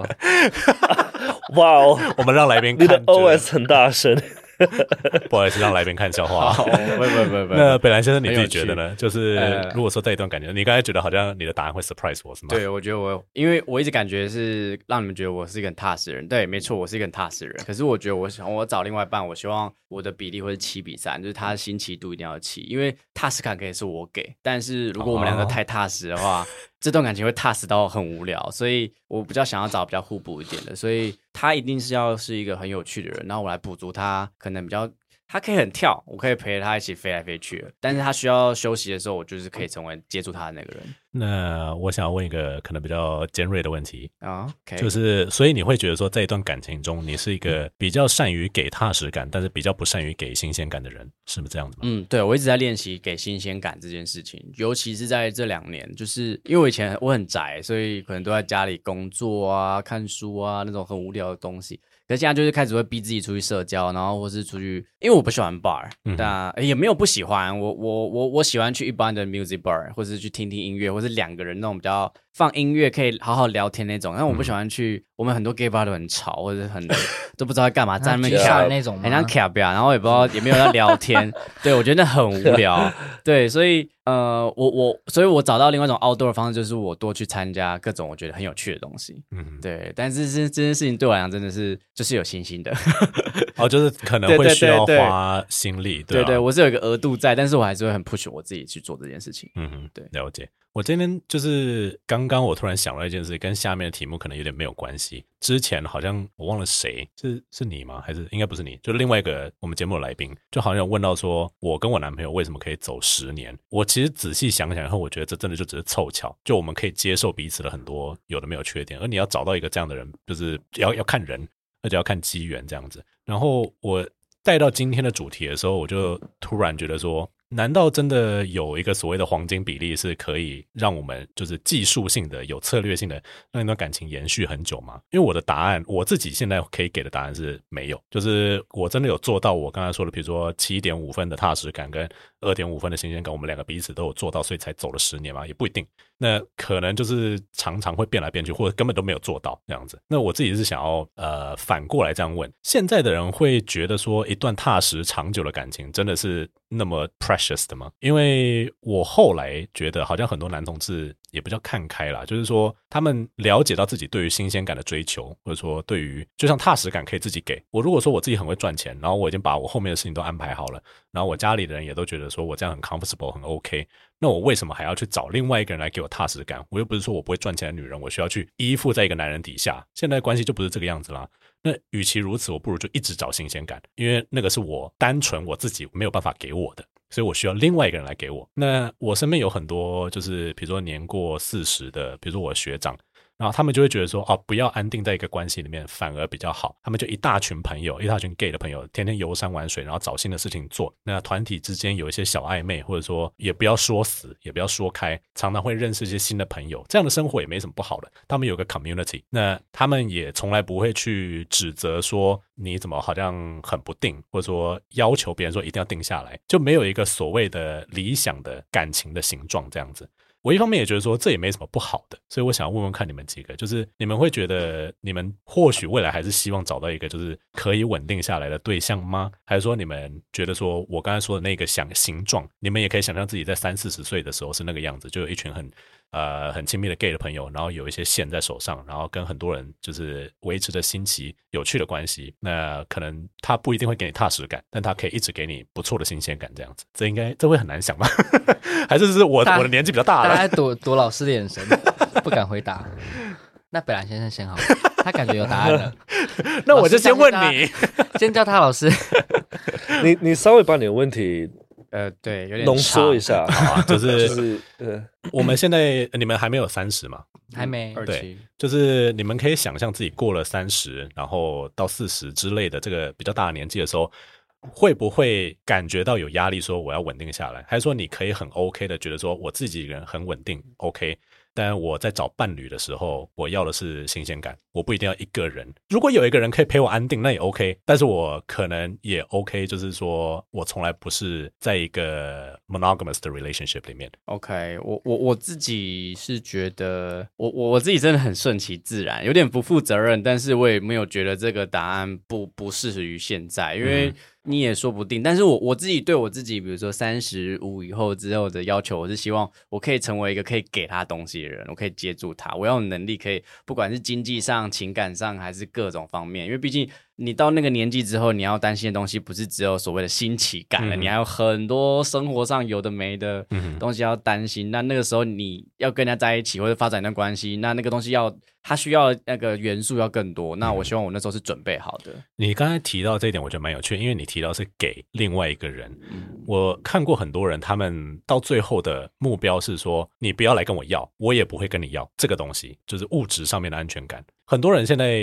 哇哦，我们让来宾看。你的 OS 很大声。不好意思，让来宾看笑话。不不不不，那本来先生你自己觉得呢？就是如果说这一段感觉，你刚才觉得好像你的答案会 surprise 我是吗？对，我觉得我，因为我一直感觉是让你们觉得我是一个很踏实的人。对，没错，我是一个很踏实的人。可是我觉得我想我找另外一半，我希望我的比例会是七比三，就是他的新奇度一定要七，因为踏实感可以是我给，但是如果我们两个太踏实的话。这段感情会踏实到很无聊，所以我比较想要找比较互补一点的，所以他一定是要是一个很有趣的人，然后我来补足他可能比较。他可以很跳，我可以陪着他一起飞来飞去。但是他需要休息的时候，我就是可以成为接住他的那个人。那我想要问一个可能比较尖锐的问题啊，okay. 就是所以你会觉得说，在一段感情中，你是一个比较善于给踏实感，但是比较不善于给新鲜感的人，是不是这样子吗？嗯，对，我一直在练习给新鲜感这件事情，尤其是在这两年，就是因为我以前我很宅，所以可能都在家里工作啊、看书啊那种很无聊的东西。可是现在就是开始会逼自己出去社交，然后或是出去，因为我不喜欢 bar，但、嗯、哼也没有不喜欢。我我我我喜欢去一般的 music bar，或是去听听音乐，或是两个人那种比较放音乐可以好好聊天那种。但我不喜欢去，嗯、我们很多 gay bar 都很吵，或者很 都不知道在干嘛，在那边卡那种，很像卡表，然后也不知道也没有在聊天。对，我觉得那很无聊。对，所以。呃，我我，所以我找到另外一种 outdoor 的方式，就是我多去参加各种我觉得很有趣的东西。嗯，对。但是这这件事情对我来讲真的是就是有信心的。哦，就是可能会需要花心力。对，啊、对，我是有一个额度在，但是我还是会很 push 我自己去做这件事情。嗯哼，对，了解。我今天就是刚刚我突然想到一件事，跟下面的题目可能有点没有关系。之前好像我忘了谁，是是你吗？还是应该不是你？就另外一个我们节目的来宾，就好像有问到说，我跟我男朋友为什么可以走十年？我其实仔细想想然后，我觉得这真的就只是凑巧，就我们可以接受彼此的很多有的没有缺点，而你要找到一个这样的人，就是要要看人，而且要看机缘这样子。然后我带到今天的主题的时候，我就突然觉得说。难道真的有一个所谓的黄金比例是可以让我们就是技术性的、有策略性的让一段感情延续很久吗？因为我的答案，我自己现在可以给的答案是没有。就是我真的有做到我刚才说的，比如说七点五分的踏实感跟二点五分的新鲜感，我们两个彼此都有做到，所以才走了十年嘛，也不一定。那可能就是常常会变来变去，或者根本都没有做到这样子。那我自己是想要呃反过来这样问：现在的人会觉得说一段踏实长久的感情真的是那么 precious 的吗？因为我后来觉得，好像很多男同志也不叫看开啦，就是说他们了解到自己对于新鲜感的追求，或者说对于就像踏实感可以自己给我。如果说我自己很会赚钱，然后我已经把我后面的事情都安排好了，然后我家里的人也都觉得说我这样很 comfortable 很 OK，那我为什么还要去找另外一个人来给我踏实感？我又不是说我不会赚钱的女人，我需要去依附在一个男人底下。现在关系就不是这个样子啦。那与其如此，我不如就一直找新鲜感，因为那个是我单纯我自己没有办法给我的，所以我需要另外一个人来给我。那我身边有很多就是比如说年过四十的，比如说我学长。然后他们就会觉得说，哦，不要安定在一个关系里面，反而比较好。他们就一大群朋友，一大群 gay 的朋友，天天游山玩水，然后找新的事情做。那团体之间有一些小暧昧，或者说也不要说死，也不要说开，常常会认识一些新的朋友。这样的生活也没什么不好的。他们有个 community，那他们也从来不会去指责说你怎么好像很不定，或者说要求别人说一定要定下来，就没有一个所谓的理想的感情的形状这样子。我一方面也觉得说这也没什么不好的，所以我想要问问看你们几个，就是你们会觉得你们或许未来还是希望找到一个就是可以稳定下来的对象吗？还是说你们觉得说我刚才说的那个想形状，你们也可以想象自己在三四十岁的时候是那个样子，就有一群很呃很亲密的 gay 的朋友，然后有一些线在手上，然后跟很多人就是维持着新奇有趣的关系。那可能他不一定会给你踏实感，但他可以一直给你不错的新鲜感，这样子，这应该这会很难想吧？还是是我我的年纪比较大了？大家躲躲老师的眼神，不敢回答。那北兰先生先好，他感觉有答案了。那我就先问你，先叫他老师。你你稍微把你的问题呃对有点浓缩一下，好啊，就是 就是呃，我们现在你们还没有三十吗？还没。对，就是你们可以想象自己过了三十，然后到四十之类的这个比较大的年纪的时候。会不会感觉到有压力？说我要稳定下来，还是说你可以很 OK 的觉得说我自己人很稳定 OK？但我在找伴侣的时候，我要的是新鲜感，我不一定要一个人。如果有一个人可以陪我安定，那也 OK。但是我可能也 OK，就是说我从来不是在一个 monogamous 的 relationship 里面。OK，我我我自己是觉得，我我我自己真的很顺其自然，有点不负责任，但是我也没有觉得这个答案不不适于现在，因为。你也说不定，但是我我自己对我自己，比如说三十五以后之后的要求，我是希望我可以成为一个可以给他东西的人，我可以接住他，我要有能力可以，不管是经济上、情感上，还是各种方面，因为毕竟。你到那个年纪之后，你要担心的东西不是只有所谓的新奇感了，嗯、你还有很多生活上有的没的东西要担心。嗯、那那个时候你要跟人家在一起或者发展一段关系，那那个东西要它需要那个元素要更多。那我希望我那时候是准备好的。你刚才提到这一点，我觉得蛮有趣，因为你提到是给另外一个人。嗯、我看过很多人，他们到最后的目标是说，你不要来跟我要，我也不会跟你要这个东西，就是物质上面的安全感。很多人现在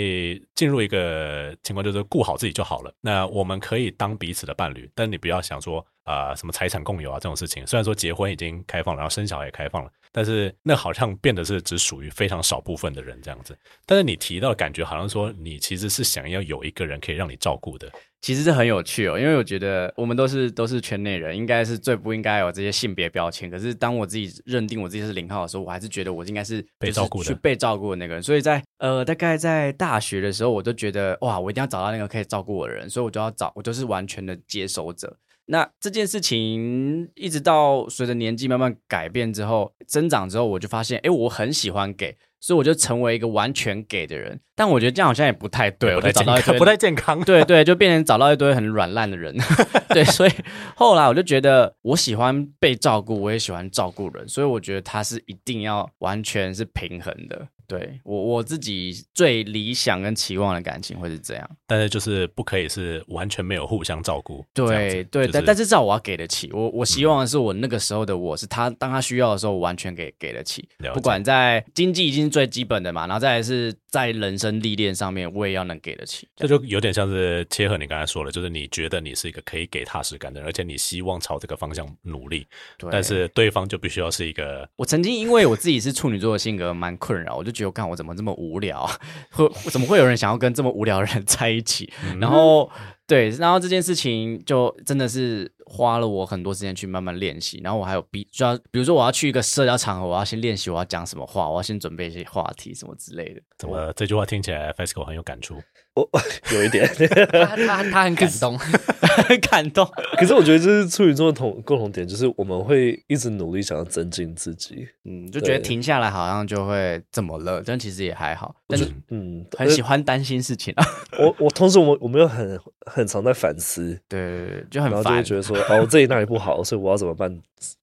进入一个情况，就是顾好自己就好了。那我们可以当彼此的伴侣，但你不要想说啊、呃，什么财产共有啊这种事情。虽然说结婚已经开放了，然后生小孩也开放了，但是那好像变得是只属于非常少部分的人这样子。但是你提到的感觉，好像说你其实是想要有一个人可以让你照顾的。其实这很有趣哦，因为我觉得我们都是都是圈内人，应该是最不应该有这些性别标签。可是当我自己认定我自己是零号的时候，我还是觉得我应该是被照顾的，去被照顾的那个人。所以在呃大概在大学的时候，我就觉得哇，我一定要找到那个可以照顾我的人，所以我就要找，我就是完全的接收者。那这件事情一直到随着年纪慢慢改变之后，增长之后，我就发现，哎，我很喜欢给。所以我就成为一个完全给的人，但我觉得这样好像也不太对，我就找到一堆不太健康，对对，就变成找到一堆很软烂的人，对，所以后来我就觉得我喜欢被照顾，我也喜欢照顾人，所以我觉得他是一定要完全是平衡的。对我我自己最理想跟期望的感情会是这样，但是就是不可以是完全没有互相照顾。对对，就是、但但是至少我要给得起，我我希望的是我那个时候的我是他，当他需要的时候，我完全给给得起，不管在经济已经是最基本的嘛，然后再来是在人生历练上面，我也要能给得起。这就有点像是切合你刚才说的，就是你觉得你是一个可以给踏实感的人，而且你希望朝这个方向努力，但是对方就必须要是一个。我曾经因为我自己是处女座的性格蛮困扰，我就觉得我看我怎么这么无聊，会 怎么会有人想要跟这么无聊的人在一起？嗯、然后对，然后这件事情就真的是花了我很多时间去慢慢练习。然后我还有必就要，比如说我要去一个社交场合，我要先练习我要讲什么话，我要先准备一些话题什么之类的。怎么这句话听起来 FESCO 很有感触？哦，有一点，他他他很感动，很 感动。可是我觉得这是处女座的同共同点，就是我们会一直努力想要增进自己。嗯，就觉得停下来好像就会怎么了，但其实也还好。但是嗯，很喜欢担心事情啊。我我同时我我们又很很常在反思，对，就很烦，然后就会觉得说哦，这里那里不好，所以我要怎么办？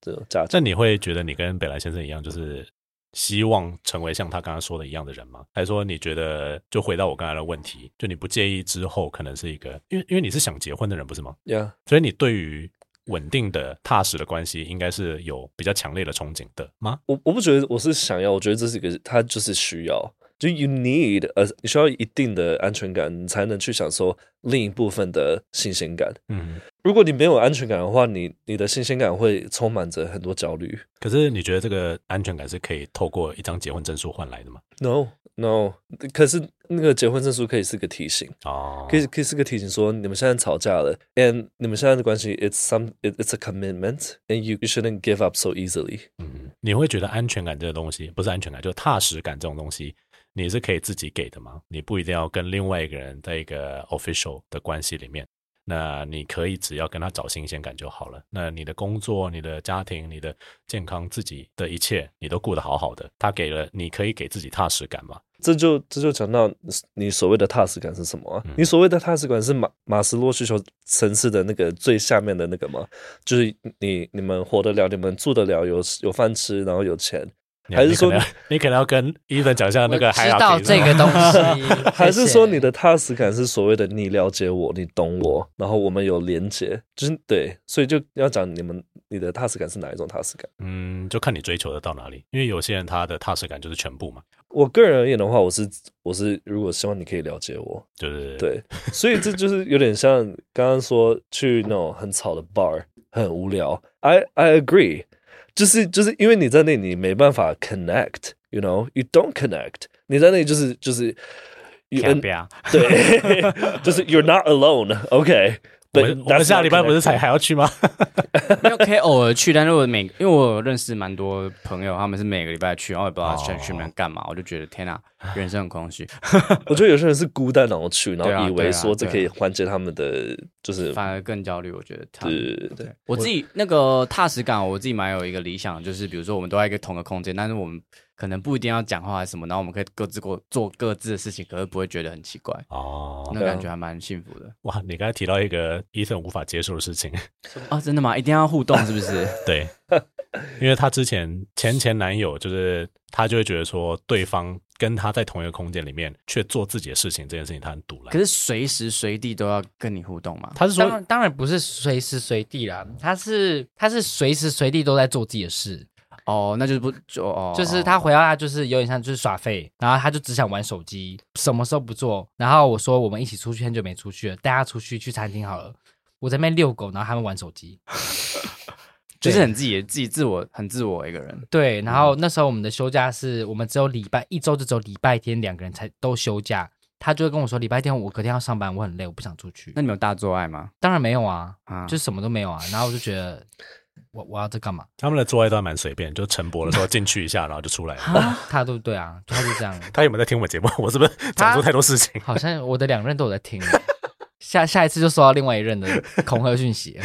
这种价值。那你会觉得你跟北来先生一样，就是？希望成为像他刚刚说的一样的人吗？还是说你觉得就回到我刚才的问题，就你不介意之后可能是一个，因为因为你是想结婚的人不是吗？Yeah，所以你对于稳定的踏实的关系应该是有比较强烈的憧憬的吗？我我不觉得我是想要，我觉得这是一个他就是需要。就 you need 呃，你需要一定的安全感，你才能去享受另一部分的新鲜感。嗯，如果你没有安全感的话，你你的新鲜感会充满着很多焦虑。可是你觉得这个安全感是可以透过一张结婚证书换来的吗？No，No。可是那个结婚证书可以是个提醒哦，可以可以是个提醒，说你们现在吵架了，and 你们现在的关系，it's some it's a commitment，and you you shouldn't give up so easily。嗯，你会觉得安全感这个东西，不是安全感，就是踏实感这种东西，你是可以自己给的吗？你不一定要跟另外一个人在一个 official 的关系里面。那你可以只要跟他找新鲜感就好了。那你的工作、你的家庭、你的健康、自己的一切，你都顾得好好的。他给了，你可以给自己踏实感吗？这就这就讲到你所谓的踏实感是什么啊？你所谓的踏实感是马马斯洛需求层次的那个最下面的那个吗？就是你你们活得了，你们住得了，有有饭吃，然后有钱。还是说你，你可能要跟伊芬讲一下那个，知道这个东西，还是说你的踏实感是所谓的你了解我，你懂我，然后我们有连接，就是对，所以就要讲你们你的踏实感是哪一种踏实感？嗯，就看你追求的到哪里，因为有些人他的踏实感就是全部嘛。我个人而言的话，我是我是如果希望你可以了解我，对对对，对，所以这就是有点像刚刚说去那种很吵的 bar，很无聊。I I agree。就是就是因为你在那里，你没办法 connect，you know，you don't connect。你在那里就是就是，看不要，对，就是 you're not alone，OK。我 们我们下礼拜不是才还要去吗？没有，可以偶尔去，但是我每因为我有认识蛮多朋友，他们是每个礼拜去，然后也不知道去去那边干嘛，我就觉得天哪，人生很空虚。我觉得有些人是孤单然后去，然后以为说这可以缓解他们的，就是反而更焦虑。我觉得对对，我自己那个踏实感，我自己蛮有一个理想，就是比如说我们都在一个同个空间，但是我们。可能不一定要讲话还是什么，然后我们可以各自过做各自的事情，可是不会觉得很奇怪哦，那感觉还蛮幸福的。哇，你刚才提到一个 Ethan 无法接受的事情啊，真的吗？一定要互动是不是？对，因为他之前前前男友就是他就会觉得说，对方跟他在同一个空间里面却做自己的事情，这件事情他很堵了。可是随时随地都要跟你互动吗？他是说，当然，当然不是随时随地啦，他是他是随时随地都在做自己的事。哦，那就是不就哦，就是他回到家就是有点像就是耍废，然后他就只想玩手机，什么时候不做。然后我说我们一起出去，很久没出去了，带他出去去餐厅好了。我在那边遛狗，然后他们玩手机，就是很自己自己自我很自我一个人。对，然后那时候我们的休假是我们只有礼拜一周就只有礼拜天两个人才都休假。他就会跟我说礼拜天我隔天要上班，我很累，我不想出去。那你们有大做爱吗？当然没有啊，啊，就什么都没有啊。然后我就觉得。我我要这干嘛？他们的做爱都还蛮随便，就晨勃的时候进去一下，然后就出来了。他都对啊，他就这样。他有没有在听我们节目？我是不是讲出太多事情？好像我的两任都有在听。下下一次就收到另外一任的恐吓讯息。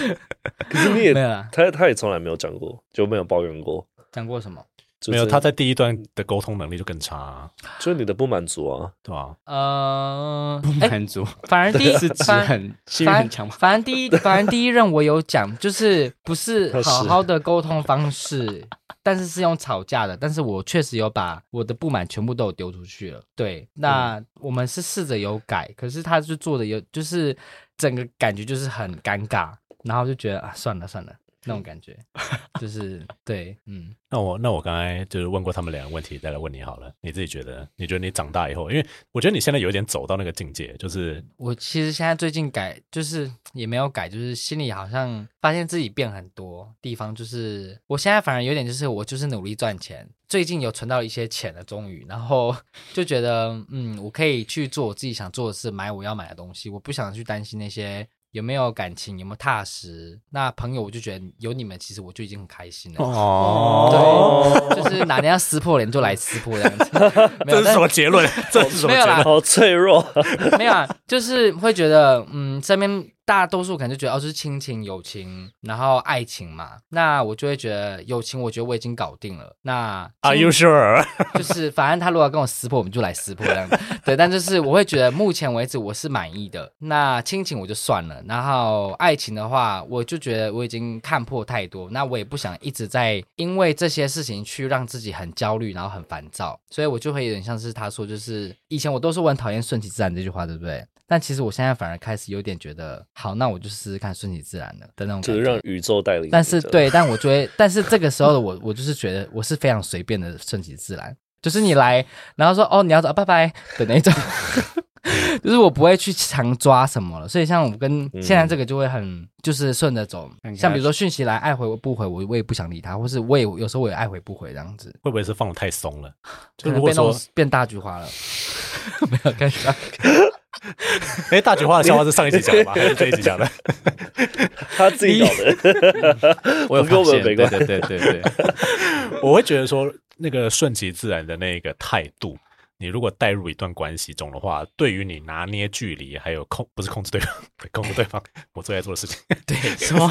可是你也没有啊？他他也从来没有讲过，就没有抱怨过。讲过什么？没有，他在第一段的沟通能力就更差，啊，就是你的不满足啊，对吧？呃，不满足，反而第一 次很心很强，反正第一，反正第一任我有讲，就是不是好好的沟通方式，但是是用吵架的，但是我确实有把我的不满全部都有丢出去了。对，那我们是试着有改，可是他就做的有，就是整个感觉就是很尴尬，然后就觉得啊，算了算了。那种感觉，就是对，嗯。那我那我刚才就是问过他们两个问题，再来问你好了。你自己觉得？你觉得你长大以后，因为我觉得你现在有点走到那个境界，就是我其实现在最近改，就是也没有改，就是心里好像发现自己变很多地方，就是我现在反而有点就是我就是努力赚钱，最近有存到一些钱了，终于，然后 就觉得嗯，我可以去做我自己想做的事，买我要买的东西，我不想去担心那些。有没有感情？有没有踏实？那朋友，我就觉得有你们，其实我就已经很开心了。哦，对，就是哪天要撕破脸就来撕破这样子。这是什么结论？这是什么结论？没有啦，好脆弱。没有啊，就是会觉得，嗯，身边。大多数可能就觉得哦，就是亲情、友情，然后爱情嘛。那我就会觉得友情，我觉得我已经搞定了。那 Are you sure？就是反正他如果要跟我撕破，我们就来撕破这样子。对，但就是我会觉得目前为止我是满意的。那亲情我就算了，然后爱情的话，我就觉得我已经看破太多。那我也不想一直在因为这些事情去让自己很焦虑，然后很烦躁。所以我就会有点像是他说，就是以前我都是我很讨厌顺其自然这句话，对不对？但其实我现在反而开始有点觉得，好，那我就试试看顺其自然的的那种感觉，就是让宇宙带领。但是对，但我觉得，但是这个时候的我，我就是觉得我是非常随便的顺其自然，就是你来，然后说哦，你要走，拜拜的那种，就是我不会去强抓什么了。所以像我跟现在这个就会很就是顺着走，嗯、像比如说讯息来爱回不回，我我也不想理他，或是我也有时候我也爱回不回这样子，会不会是放的太松了？就如果说变大菊花了。没有看上。哎，大菊花的笑话是上一集讲的吗？还 是这一集讲的？他自己讲的。我有跟我们没关系。对对对对，我会觉得说，那个顺其自然的那个态度。你如果带入一段关系中的话，对于你拿捏距离，还有控不是控制对方，控制对方，我最爱做的事情，对，是吗？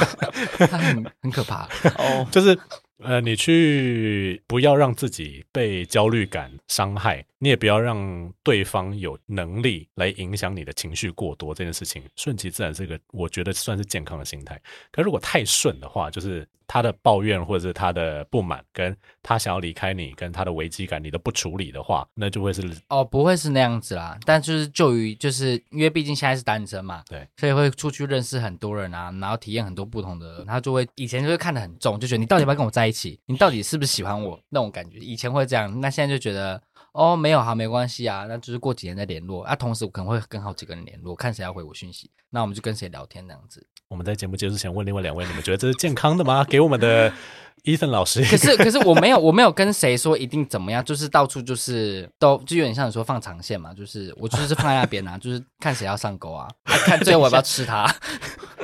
他很很可怕哦，就是呃，你去不要让自己被焦虑感伤害。你也不要让对方有能力来影响你的情绪过多，这件事情顺其自然是个我觉得算是健康的心态。可如果太顺的话，就是他的抱怨或者是他的不满，跟他想要离开你，跟他的危机感你都不处理的话，那就会是哦，不会是那样子啦。但就是就于就是因为毕竟现在是单身嘛，对，所以会出去认识很多人啊，然后体验很多不同的人，他就会以前就会看得很重，就觉得你到底要不要跟我在一起，你到底是不是喜欢我那种感觉，以前会这样，那现在就觉得。哦，没有，好，没关系啊，那就是过几天再联络那。同时，我可能会跟好几个人联络，看谁要回我讯息，那我们就跟谁聊天那样子。我们在节目结束前问另外两位，你们觉得这是健康的吗？给我们的 Ethan 老师。可是，可是我没有，我没有跟谁说一定怎么样，就是到处就是都就有点像你说放长线嘛，就是我就是放在那边啊，就是看谁要上钩啊，啊，看最后我要不要吃它。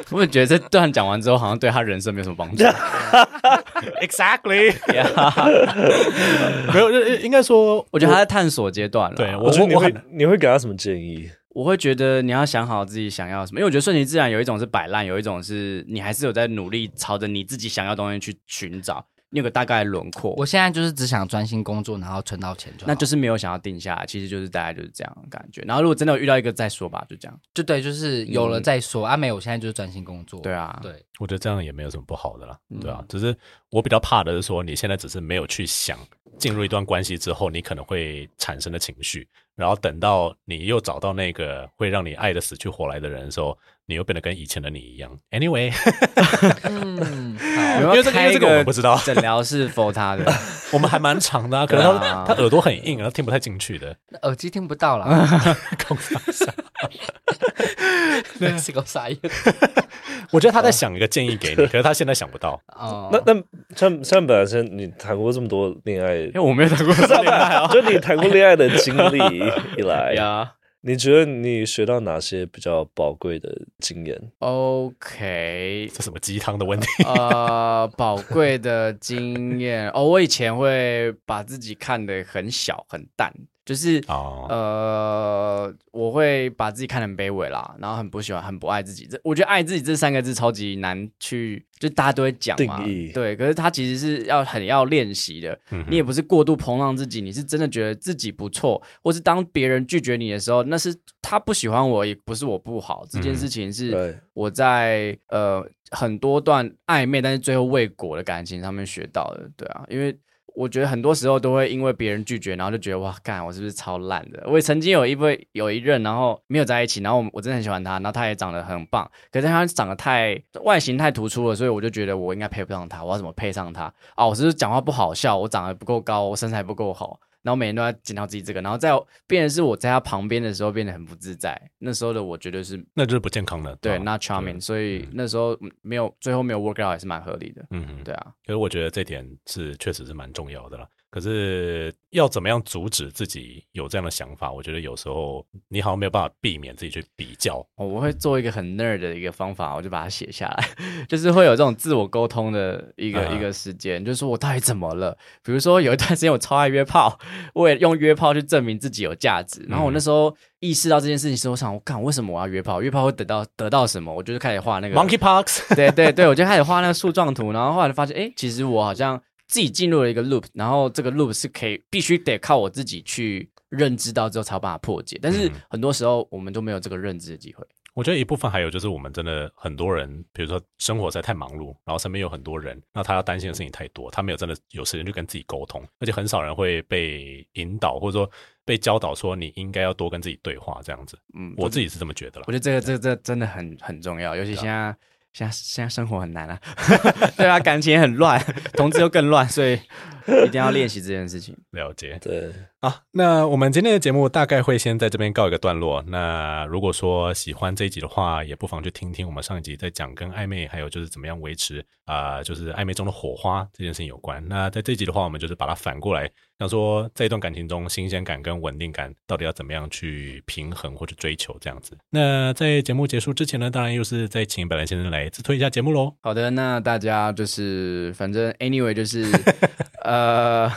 我也觉得这段讲完之后，好像对他人生没有什么帮助。Exactly，Yeah. 没有，应该说，我觉得他在探索阶段了。对，我觉得你会你会给他什么建议？我会觉得你要想好自己想要什么，因为我觉得顺其自然有一种是摆烂，有一种是你还是有在努力朝着你自己想要的东西去寻找。你有个大概的轮廓。我现在就是只想专心工作，然后存到钱就好，那就是没有想要定下来，其实就是大概就是这样的感觉。然后如果真的有遇到一个再说吧，就这样，就对，就是有了再说。阿、嗯啊、美，我现在就是专心工作。对啊，对，我觉得这样也没有什么不好的啦，嗯、对啊，只是我比较怕的是说，你现在只是没有去想进入一段关系之后，你可能会产生的情绪，然后等到你又找到那个会让你爱的死去活来的人的时候。你又变得跟以前的你一样。Anyway，嗯，因为这个因为这个我们不知道，诊疗是 for 他的，我们还蛮长的，啊，可能他他耳朵很硬，然后听不太进去的，耳机听不到了。是个傻眼。我觉得他在想一个建议给你，可是他现在想不到。哦，那那像像本身你谈过这么多恋爱，因为我没有谈过恋爱啊，就你谈过恋爱的经历以来呀。你觉得你学到哪些比较宝贵的经验？OK，这什么鸡汤的问题？呃，宝贵的经验哦，我以前会把自己看得很小很淡。就是、oh. 呃，我会把自己看得很卑微啦，然后很不喜欢、很不爱自己。这我觉得“爱自己”这三个字超级难去，就大家都会讲嘛，对。可是他其实是要很要练习的。嗯、你也不是过度膨胀自己，你是真的觉得自己不错，或是当别人拒绝你的时候，那是他不喜欢我，也不是我不好。这件事情是我在、嗯、呃很多段暧昧但是最后未果的感情上面学到的。对啊，因为。我觉得很多时候都会因为别人拒绝，然后就觉得哇，干我是不是超烂的？我也曾经有一位有一任，然后没有在一起，然后我真的很喜欢他，然后他也长得很棒，可是他长得太外形太突出了，所以我就觉得我应该配不上他，我要怎么配上他？哦，我是不是讲话不好笑？我长得不够高，我身材不够好。然后每天都在检讨自己这个，然后在变成是我在他旁边的时候变得很不自在。那时候的我绝对是，那就是不健康的，对，not charming。所以那时候没有，最后没有 work out 也是蛮合理的。嗯嗯，对啊。可是我觉得这点是确实是蛮重要的了。可是要怎么样阻止自己有这样的想法？我觉得有时候你好像没有办法避免自己去比较。哦，我会做一个很 nerd 的一个方法，我就把它写下来，就是会有这种自我沟通的一个、uh. 一个时间，就是说我到底怎么了？比如说有一段时间我超爱约炮，我也用约炮去证明自己有价值。然后我那时候意识到这件事情时，我想我干，为什么我要约炮？约炮会得到得到什么？我就是开始画那个 monkeypox。对对对，我就开始画那个树状图，然后后来就发现，哎，其实我好像。自己进入了一个 loop，然后这个 loop 是可以必须得靠我自己去认知到之后才有办法破解，但是很多时候我们都没有这个认知的机会。我觉得一部分还有就是我们真的很多人，比如说生活在太忙碌，然后身边有很多人，那他要担心的事情太多，他没有真的有时间去跟自己沟通，而且很少人会被引导或者说被教导说你应该要多跟自己对话这样子。嗯，我自己是这么觉得了。我觉得这个这个这个真的很很重要，尤其现在。现在现在生活很难啊，对啊，感情也很乱，同志又更乱，所以一定要练习这件事情。了解，对。好，那我们今天的节目大概会先在这边告一个段落。那如果说喜欢这一集的话，也不妨去听听我们上一集在讲跟暧昧，还有就是怎么样维持啊、呃，就是暧昧中的火花这件事情有关。那在这一集的话，我们就是把它反过来想说在一段感情中，新鲜感跟稳定感到底要怎么样去平衡或者追求这样子。那在节目结束之前呢，当然又是再请本来先生来自推一下节目喽。好的，那大家就是反正 anyway 就是 呃。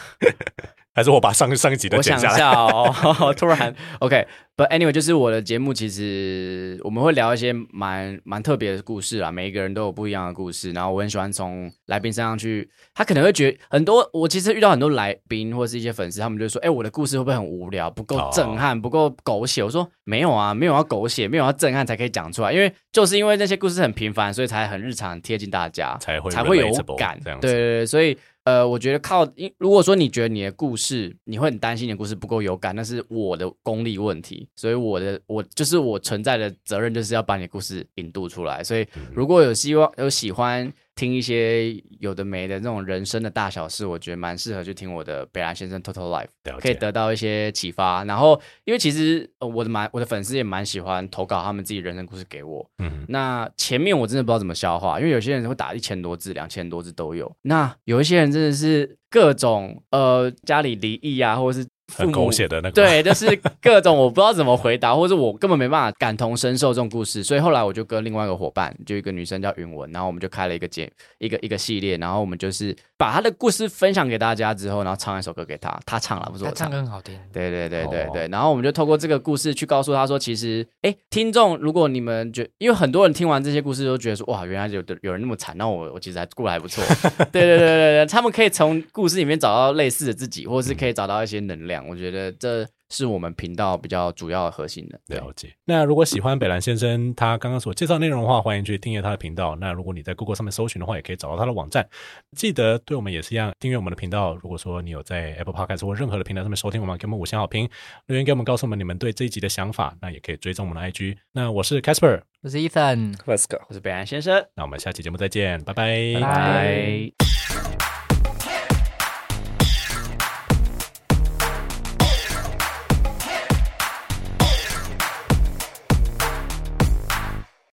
还是我把上上一集的剪下来。我想一下哦，突然 OK，But anyway，就是我的节目其实我们会聊一些蛮蛮特别的故事啊，每一个人都有不一样的故事。然后我很喜欢从来宾身上去，他可能会觉得很多。我其实遇到很多来宾或者是一些粉丝，他们就说：“哎，我的故事会不会很无聊，不够震撼，不够狗血？”我说：“没有啊，没有要狗血，没有要震撼才可以讲出来，因为就是因为那些故事很平凡，所以才很日常，贴近大家，才会才会有感。对对对，所以。”呃，我觉得靠，如果说你觉得你的故事，你会很担心你的故事不够有感，那是我的功力问题。所以我的我就是我存在的责任，就是要把你的故事引渡出来。所以如果有希望有喜欢。听一些有的没的那种人生的大小事，我觉得蛮适合去听我的北兰先生 Total Life，可以得到一些启发。然后，因为其实我的蛮我的粉丝也蛮喜欢投稿他们自己人生故事给我。嗯，那前面我真的不知道怎么消化，因为有些人会打一千多字、两千多字都有。那有一些人真的是各种呃家里离异啊，或者是。很狗血的那个，对，就是各种我不知道怎么回答，或者我根本没办法感同身受这种故事，所以后来我就跟另外一个伙伴，就一个女生叫云文，然后我们就开了一个节，一个一个系列，然后我们就是把她的故事分享给大家之后，然后唱一首歌给她，她唱了，不是我唱，她唱歌很好听，对对对对对，然后我们就透过这个故事去告诉她说，其实，哎，听众，如果你们觉，因为很多人听完这些故事都觉得说，哇，原来有的有人那么惨，那我我其实还过得还不错，对对对对对，他们可以从故事里面找到类似的自己，或者是可以找到一些能量，我觉得这。是我们频道比较主要的核心的了解。那如果喜欢北兰先生他刚刚所介绍内容的话，欢迎去订阅他的频道。那如果你在 Google 上面搜寻的话，也可以找到他的网站。记得对我们也是一样，订阅我们的频道。如果说你有在 Apple Podcast 或任何的平台上面收听我们，给我们五星好评，留言给我们，告诉我们你们对这一集的想法。那也可以追踪我们的 IG。那我是 Casper，我是 Ethan，我是北兰先生。那我们下期节目再见，拜拜，拜拜。